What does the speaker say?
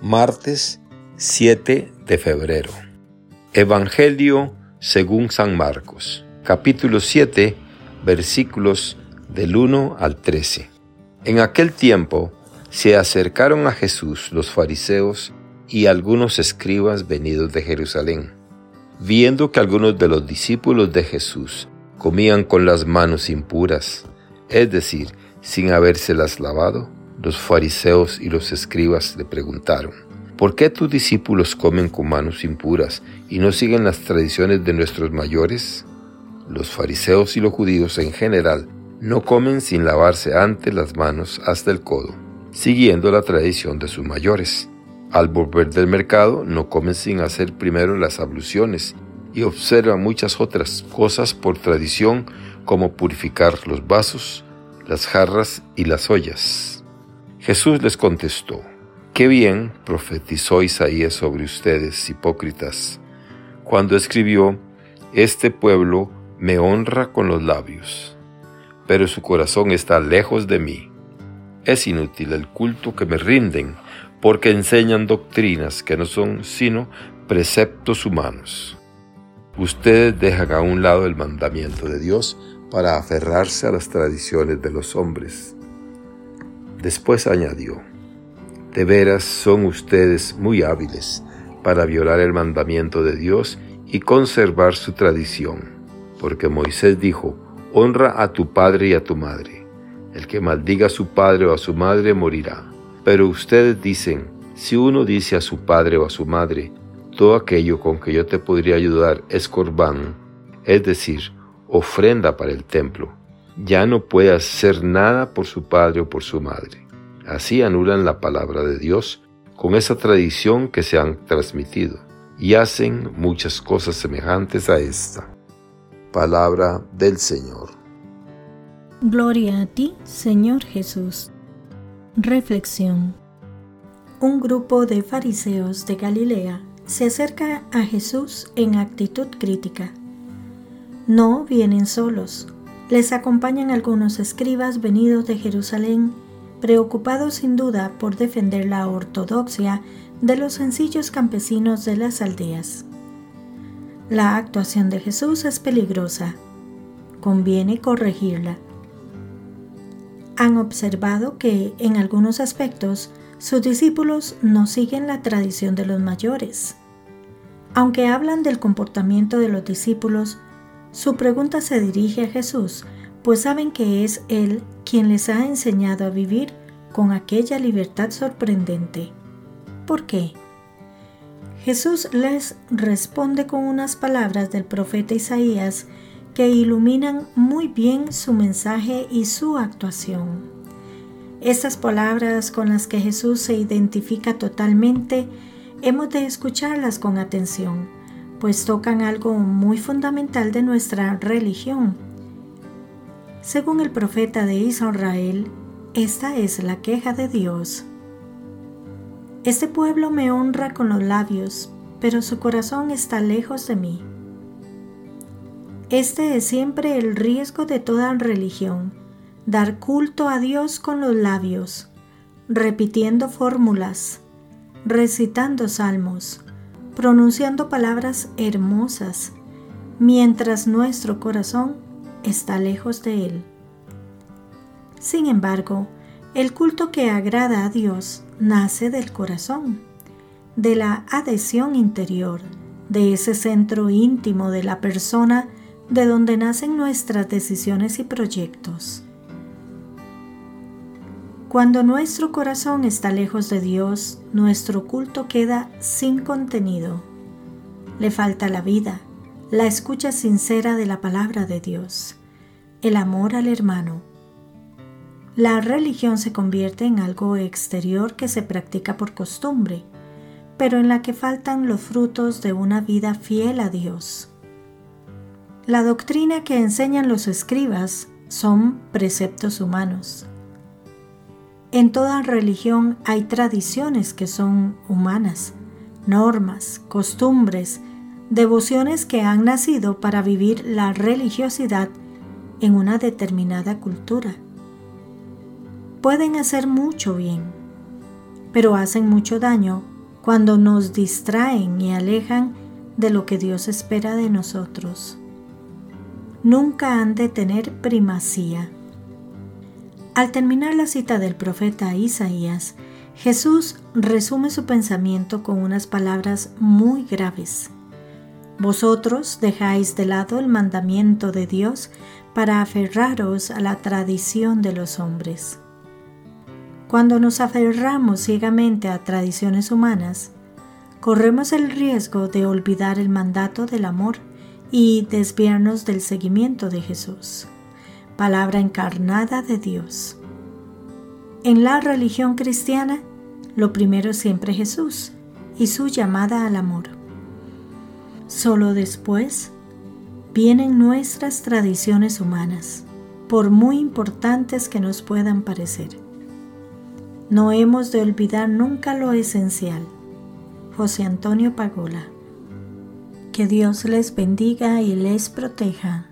Martes 7 de febrero. Evangelio según San Marcos, capítulo 7, versículos del 1 al 13. En aquel tiempo se acercaron a Jesús los fariseos y algunos escribas venidos de Jerusalén, viendo que algunos de los discípulos de Jesús comían con las manos impuras, es decir, sin habérselas lavado los fariseos y los escribas le preguntaron, ¿por qué tus discípulos comen con manos impuras y no siguen las tradiciones de nuestros mayores? Los fariseos y los judíos en general no comen sin lavarse antes las manos hasta el codo, siguiendo la tradición de sus mayores. Al volver del mercado no comen sin hacer primero las abluciones y observan muchas otras cosas por tradición como purificar los vasos, las jarras y las ollas. Jesús les contestó, Qué bien profetizó Isaías sobre ustedes, hipócritas, cuando escribió, Este pueblo me honra con los labios, pero su corazón está lejos de mí. Es inútil el culto que me rinden, porque enseñan doctrinas que no son sino preceptos humanos. Ustedes dejan a un lado el mandamiento de Dios para aferrarse a las tradiciones de los hombres. Después añadió, De veras son ustedes muy hábiles para violar el mandamiento de Dios y conservar su tradición, porque Moisés dijo, Honra a tu padre y a tu madre. El que maldiga a su padre o a su madre morirá. Pero ustedes dicen, si uno dice a su padre o a su madre, todo aquello con que yo te podría ayudar es corbán, es decir, ofrenda para el templo, ya no puede hacer nada por su padre o por su madre. Así anulan la palabra de Dios con esa tradición que se han transmitido y hacen muchas cosas semejantes a esta. Palabra del Señor. Gloria a ti, Señor Jesús. Reflexión. Un grupo de fariseos de Galilea se acerca a Jesús en actitud crítica. No vienen solos, les acompañan algunos escribas venidos de Jerusalén, preocupados sin duda por defender la ortodoxia de los sencillos campesinos de las aldeas. La actuación de Jesús es peligrosa. Conviene corregirla. Han observado que, en algunos aspectos, sus discípulos no siguen la tradición de los mayores. Aunque hablan del comportamiento de los discípulos, su pregunta se dirige a Jesús, pues saben que es Él quien les ha enseñado a vivir con aquella libertad sorprendente. ¿Por qué? Jesús les responde con unas palabras del profeta Isaías que iluminan muy bien su mensaje y su actuación. Estas palabras con las que Jesús se identifica totalmente, hemos de escucharlas con atención pues tocan algo muy fundamental de nuestra religión. Según el profeta de Israel, esta es la queja de Dios. Este pueblo me honra con los labios, pero su corazón está lejos de mí. Este es siempre el riesgo de toda religión, dar culto a Dios con los labios, repitiendo fórmulas, recitando salmos, pronunciando palabras hermosas, mientras nuestro corazón está lejos de Él. Sin embargo, el culto que agrada a Dios nace del corazón, de la adhesión interior, de ese centro íntimo de la persona de donde nacen nuestras decisiones y proyectos. Cuando nuestro corazón está lejos de Dios, nuestro culto queda sin contenido. Le falta la vida, la escucha sincera de la palabra de Dios, el amor al hermano. La religión se convierte en algo exterior que se practica por costumbre, pero en la que faltan los frutos de una vida fiel a Dios. La doctrina que enseñan los escribas son preceptos humanos en toda religión hay tradiciones que son humanas, normas, costumbres, devociones que han nacido para vivir la religiosidad en una determinada cultura. Pueden hacer mucho bien. pero hacen mucho daño cuando nos distraen y alejan de lo que Dios espera de nosotros. Nunca han de tener primacía. Al terminar la cita del profeta Isaías, Jesús resume su pensamiento con unas palabras muy graves. Vosotros dejáis de lado el mandamiento de Dios para aferraros a la tradición de los hombres. Cuando nos aferramos ciegamente a tradiciones humanas, corremos el riesgo de olvidar el mandato del amor y desviarnos del seguimiento de Jesús, palabra encarnada de Dios. En la religión cristiana, lo primero es siempre Jesús y su llamada al amor. Solo después vienen nuestras tradiciones humanas, por muy importantes que nos puedan parecer. No hemos de olvidar nunca lo esencial. José Antonio Pagola. Que Dios les bendiga y les proteja.